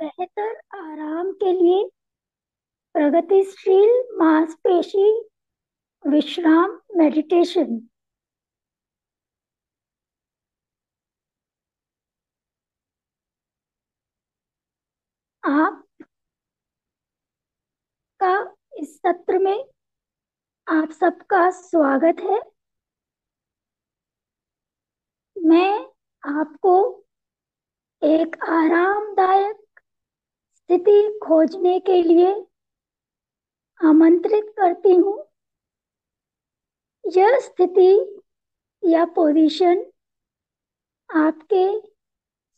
बेहतर आराम के लिए प्रगतिशील मांसपेशी विश्राम मेडिटेशन आप का इस सत्र में आप सबका स्वागत है। मैं आपको एक आरामदायक स्थिति खोजने के लिए आमंत्रित करती हूँ। यह स्थिति या पोजीशन आपके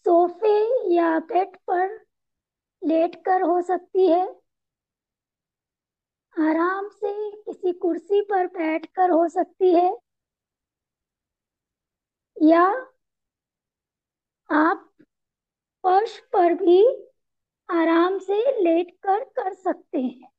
सोफे या बेड पर लेटकर हो सकती है। आराम से किसी कुर्सी पर बैठकर हो सकती है। या आप फर्श पर भी आराम से लेटकर कर सकते हैं।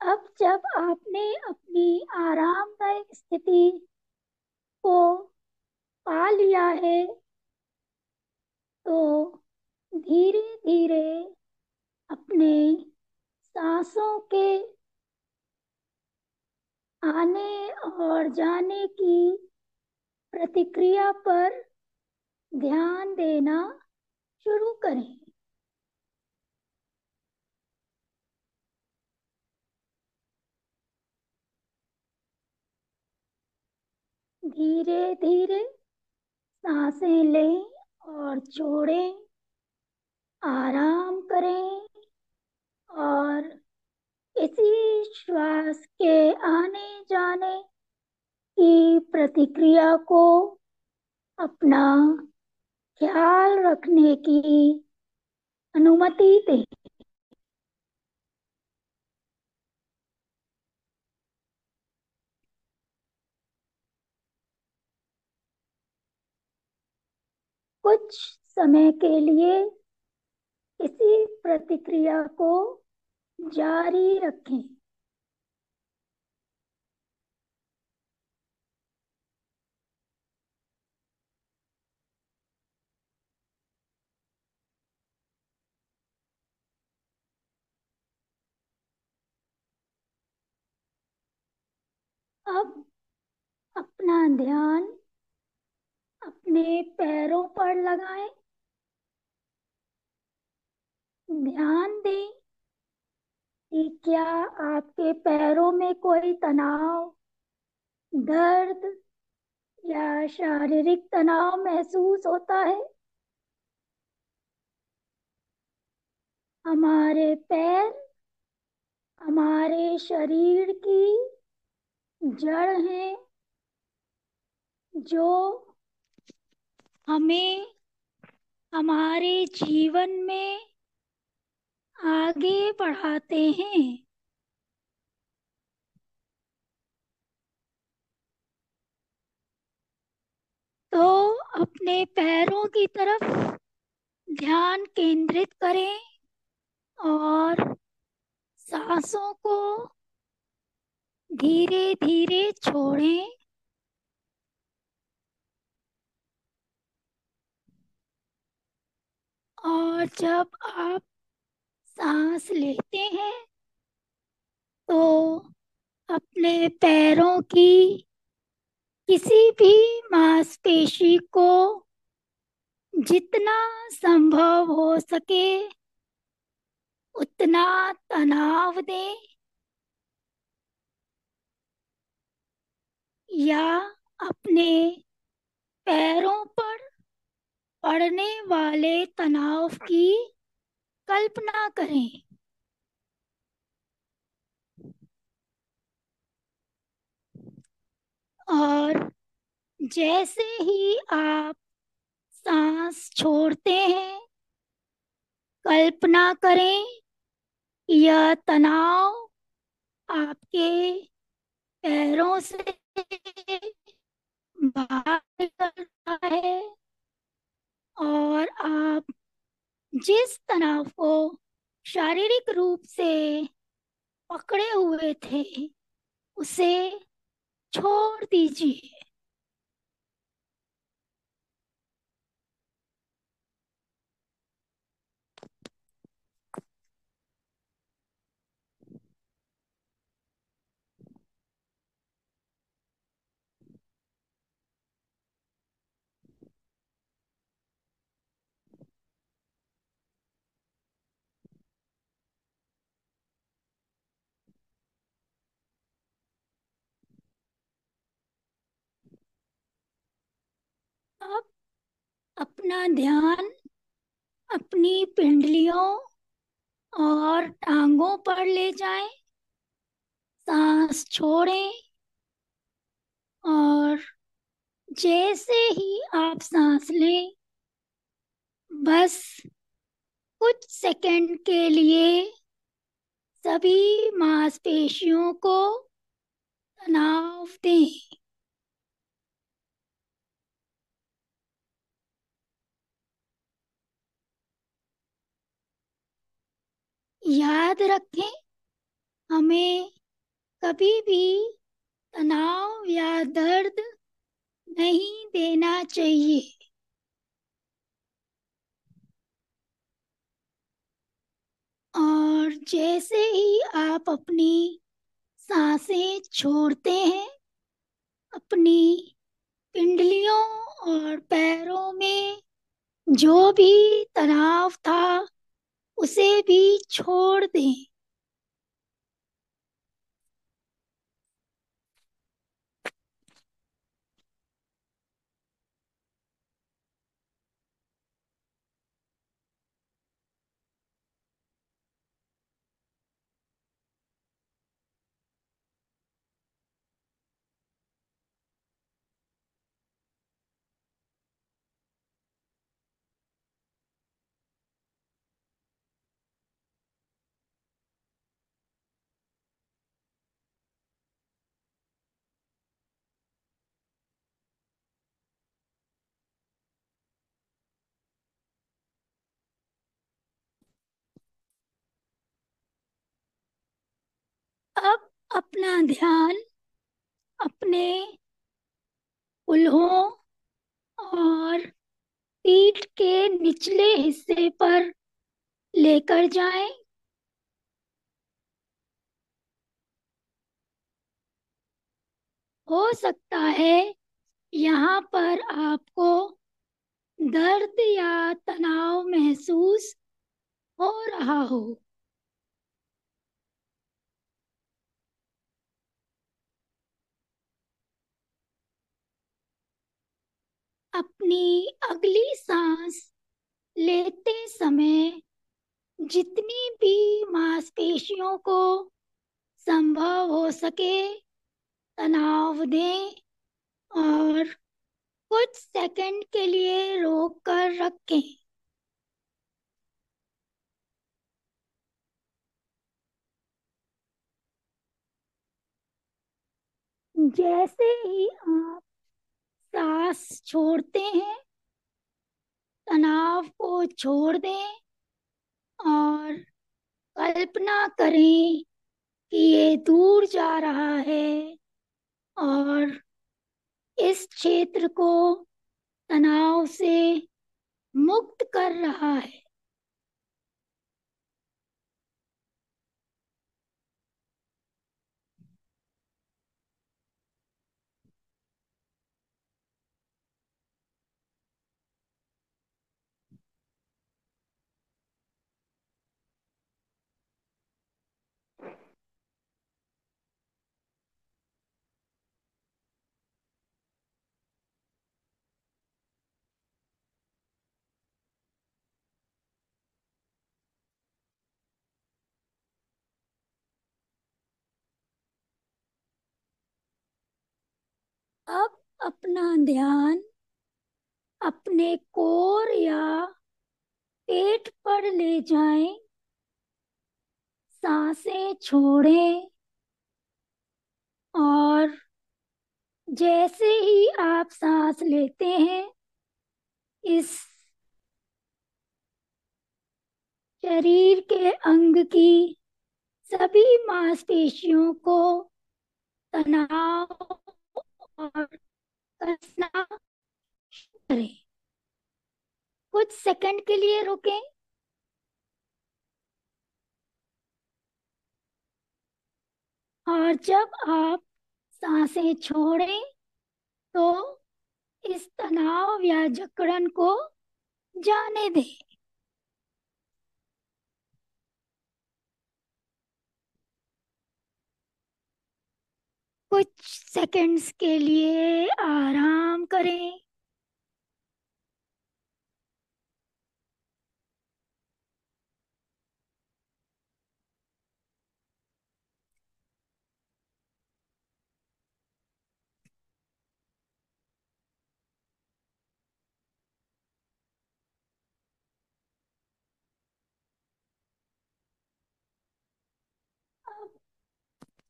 अब जब आपने अपनी आरामदायक स्थिति को पा लिया है तो धीरे धीरे अपने सांसों के आने और जाने की प्रतिक्रिया पर ध्यान देना शुरू करें। धीरे धीरे साँसें लें और छोड़ें आराम करें। और इसी श्वास के आने जाने की प्रतिक्रिया को अपना ख्याल रखने की अनुमति दें। कुछ समय के लिए इसी प्रतिक्रिया को जारी रखें। अब अपना ध्यान अपने पैरों पर लगाएँ। ध्यान दें कि क्या आपके पैरों में कोई तनाव, दर्द या शारीरिक तनाव महसूस होता है? हमारे पैर, हमारे शरीर की जड़ है, जो हमें हमारे जीवन में आगे बढ़ाते हैं। तो अपने पैरों की तरफ़ ध्यान केंद्रित करें और सांसों को धीरे धीरे छोड़ें। और जब आप सांस लेते हैं तो अपने पैरों की किसी भी मांसपेशी को जितना संभव हो सके, उतना तनाव दें या अपने पैरों पर पड़ने वाले तनाव की कल्पना करें। और जैसे ही आप सांस छोड़ते हैं, कल्पना करें, यह तनाव आपके पैरों से बाहर निकल रहा है और आप जिस तनाव को शारीरिक रूप से पकड़े हुए थे उसे छोड़ दीजिए। अब अपना ध्यान अपनी पिंडलियों और टांगों पर ले जाएँ, सांस छोड़ें और जैसे ही आप सांस लें, बस कुछ सेकंड के लिए सभी मांसपेशियों को तनाव दें। याद रखें, हमें कभी भी तनाव या दर्द नहीं देना चाहिए। और जैसे ही आप अपनी साँसें छोड़ते हैं, अपनी पिंडलियों और पैरों में जो भी तनाव था उसे भी छोड़ दें अब अपना ध्यान, अपने उल्हों और पीठ के निचले हिस्से पर लेकर जाएँ। हो सकता है यहाँ पर आपको दर्द या तनाव महसूस हो रहा हो। अपनी अगली सांस लेते समय जितनी भी मांसपेशियों को संभव हो सके तनाव दें और कुछ सेकंड के लिए रोक कर रखें। जैसे ही आप सांस छोड़ते हैं, तनाव को छोड़ दें और कल्पना करें कि ये दूर जा रहा है और इस क्षेत्र को तनाव से मुक्त कर रहा है। अब अपना ध्यान अपने कोर या पेट पर ले जाएँ। साँसें छोड़ें और जैसे ही आप सांस लेते हैं, इस शरीर के अंग की सभी मांसपेशियों को तनाव और कसना करें कुछ सेकंड के लिए रुकें। और जब आप साँसें छोड़ें तो इस तनाव या जकड़न को जाने दें। कुछ सेकंड्स के लिए आराम करें।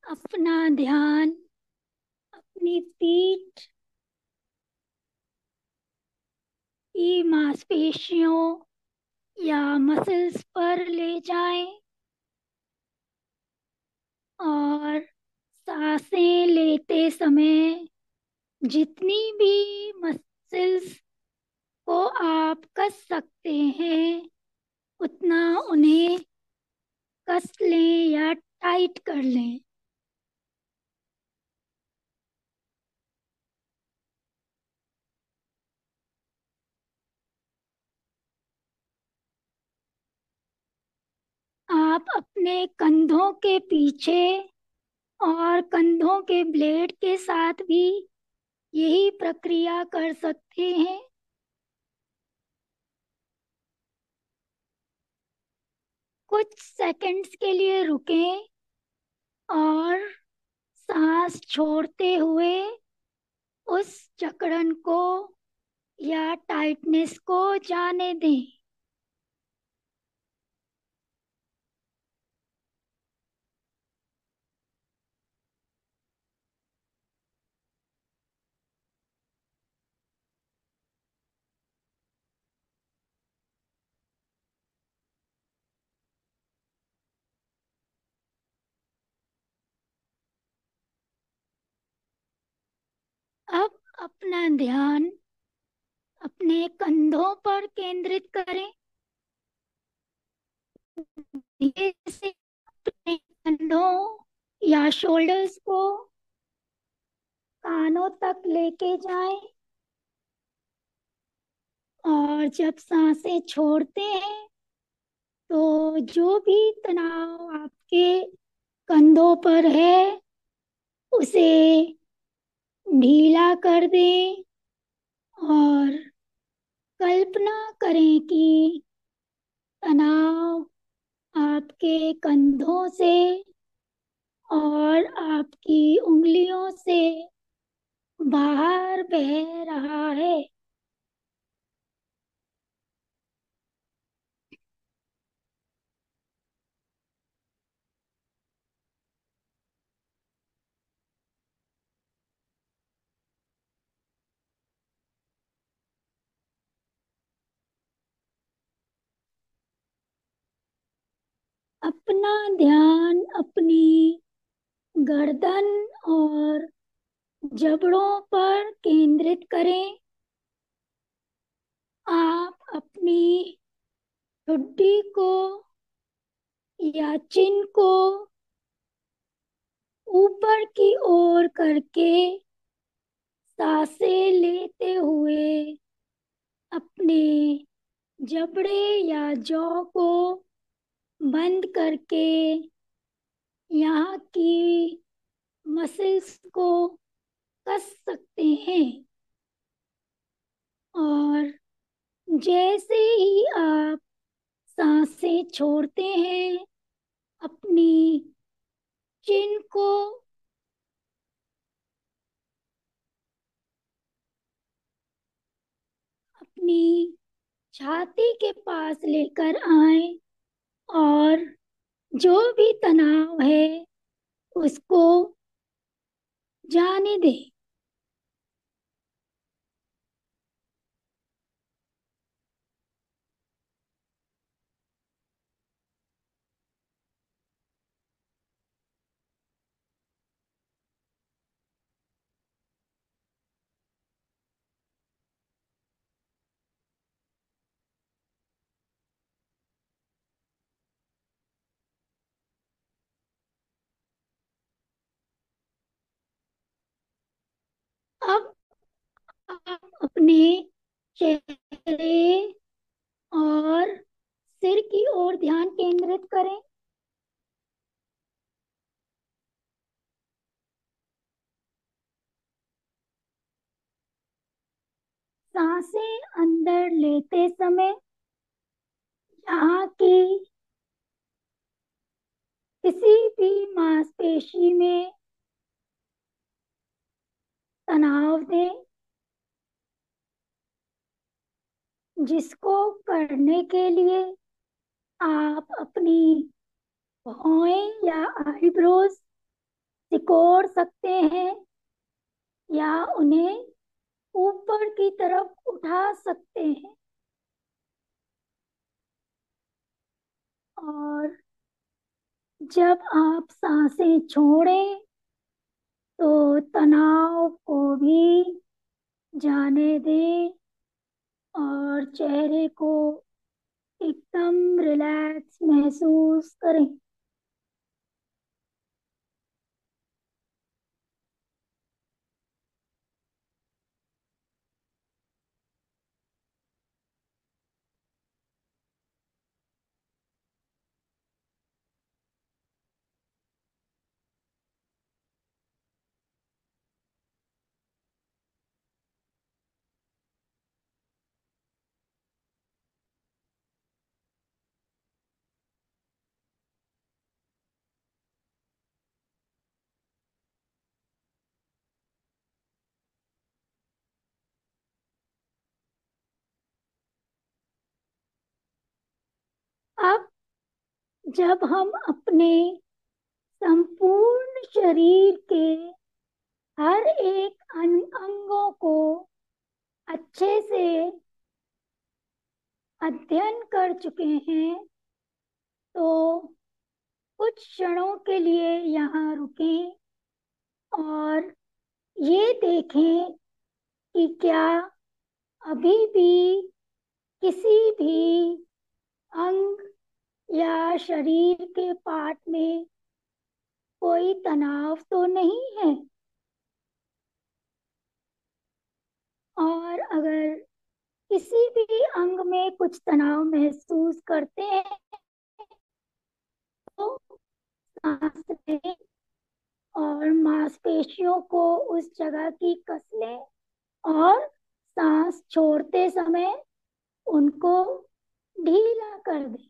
अपना ध्यान अपनी पीठ की मांसपेशियों या मसल्स पर ले जाएँ और साँसें लेते समय जितनी भी मसल्स को आप कस सकते हैं, उतना उन्हें कस लें या टाइट कर लें। आप अपने कंधों के पीछे और कंधों के ब्लेड के साथ भी यही प्रक्रिया कर सकते हैं? कुछ सेकंड्स के लिए रुकें और सांस छोड़ते हुए उस जकड़न को या टाइटनेस को जाने दें अब अपना ध्यान अपने कंधों पर केंद्रित करें। से अपने कंधों या शोल्डर्स को कानों तक लेके जाएँ और जब साँसें छोड़ते हैं तो जो भी तनाव आपके कंधों पर है, उसे ढीला कर दें और कल्पना करें कि तनाव आपके कंधों से और आपकी उंगलियों से बाहर बह रहा है। अपना ध्यान अपनी गर्दन और जबड़ों पर केंद्रित करें। आप अपनी ठुड्डी को या चिन को ऊपर की ओर करके साँसें लेते हुए अपने जबड़े या जौ को बंद करके यहाँ की मसल्स को कस सकते हैं। और जैसे ही आप साँसें छोड़ते हैं, अपनी चिन को अपनी छाती के पास लेकर आए। जो भी तनाव है उसको जाने दें। अब आप अपने चेहरे और सिर की ओर ध्यान केंद्रित करें। साँसें अंदर लेते समय यहाँ की किसी भी मांसपेशी में तनाव दें जिसको करने के लिए आप अपनी भौएँ या आईब्रोज सिकोड़ सकते हैं या उन्हें ऊपर की तरफ़ उठा सकते हैं। और जब आप साँसें छोड़ें तो तनाव को भी जाने दें और चेहरे को एकदम रिलैक्स महसूस करें। अब जब हम अपने संपूर्ण शरीर के हर एक अंगों को अच्छे से अध्ययन कर चुके हैं तो कुछ क्षणों के लिए यहाँ रुकें और ये देखें कि क्या अभी भी किसी भी अंग या शरीर के पार्ट में कोई तनाव तो नहीं है? और अगर किसी भी अंग में कुछ तनाव महसूस करते हैं तो सांस लें और मांसपेशियों को उस जगह की कस लें और सांस छोड़ते समय उनको ढीला कर दें।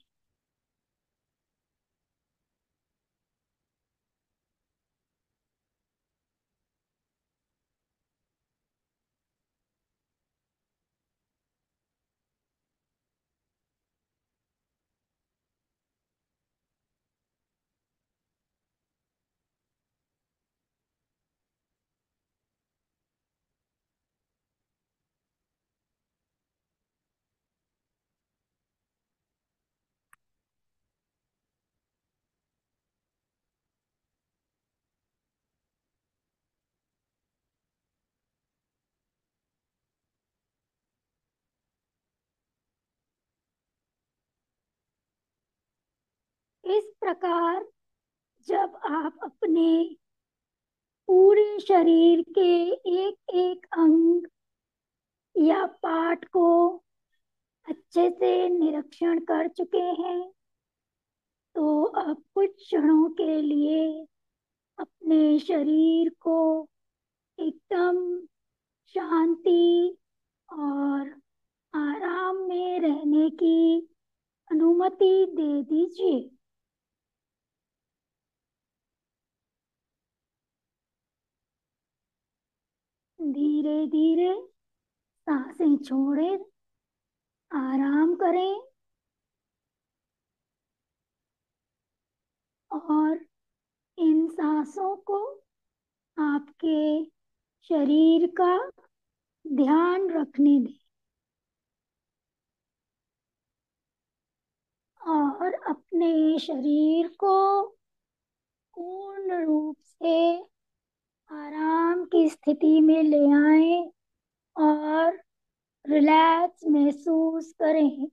इस प्रकार जब आप अपने पूरे शरीर के एक एक अंग या पार्ट को अच्छे से निरीक्षण कर चुके हैं तो अब कुछ क्षणों के लिए अपने शरीर को एकदम शांति और आराम में रहने की अनुमति दे दीजिए। धीरे धीरे साँसें छोड़े, आराम करें और इन सांसों को आपके शरीर का ध्यान रखने दें। और अपने शरीर को पूर्ण रूप से आराम की स्थिति में ले आए और रिलैक्स महसूस करें।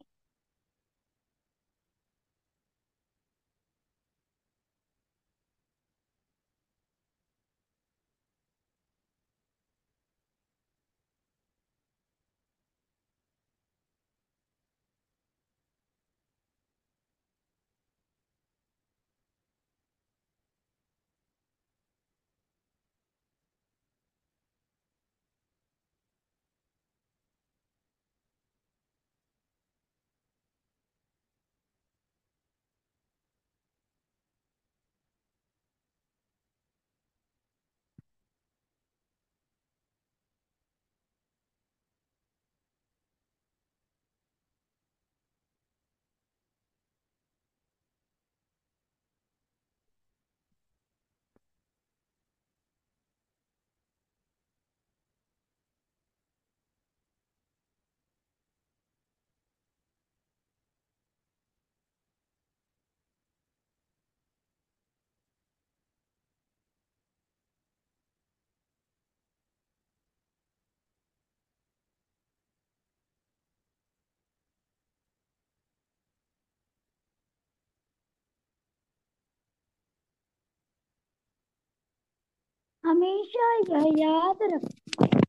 हमेशा यह याद रखें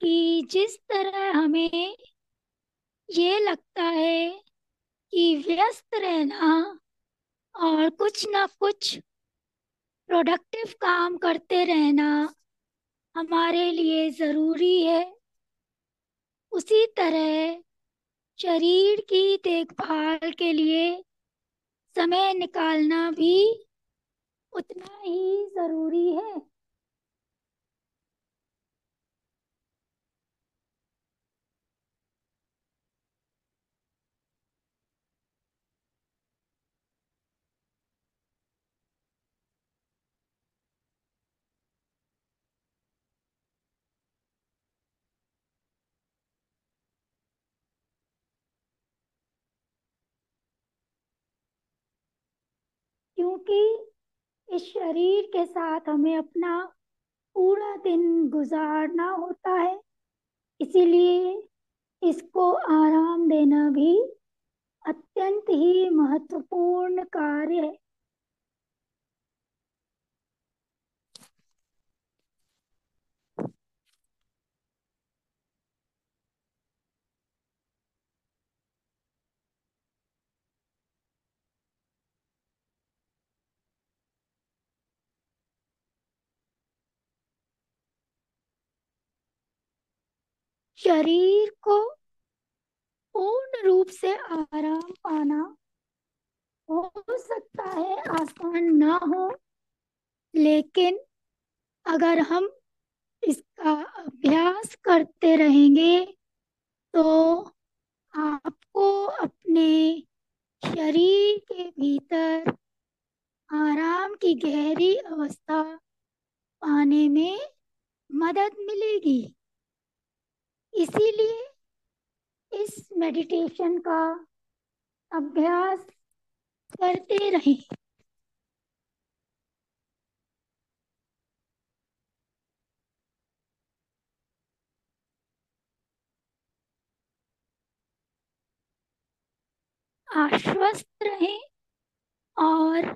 कि जिस तरह हमें ये लगता है कि व्यस्त रहना और कुछ ना कुछ प्रोडक्टिव काम करते रहना हमारे लिए ज़रूरी है, उसी तरह शरीर की देखभाल के लिए समय निकालना भी उतना ही ज़रूरी है। क्योंकि इस शरीर के साथ हमें अपना पूरा दिन गुजारना होता है। इसीलिए इसको आराम देना भी अत्यंत ही महत्वपूर्ण कार्य है। शरीर को पूर्ण रूप से आराम पाना हो सकता है, आसान ना हो, लेकिन अगर हम इसका अभ्यास करते रहेंगे तो आपको अपने शरीर के भीतर आराम की गहरी अवस्था पाने में मदद मिलेगी। इसीलिए इस मेडिटेशन का अभ्यास करते रहें। आश्वस्त रहें और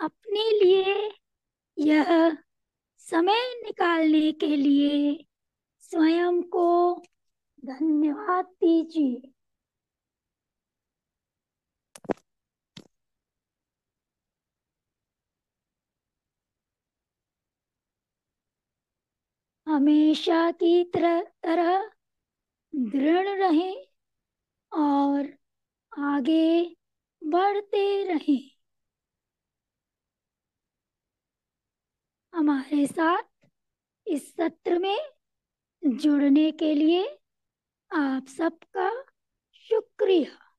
अपने लिए यह समय निकालने के लिए स्वयं को धन्यवाद दीजिए। हमेशा की तरह दृढ़ रहें और आगे बढ़ते रहें। हमारे साथ इस सत्र में जुड़ने के लिए आप सबका शुक्रिया।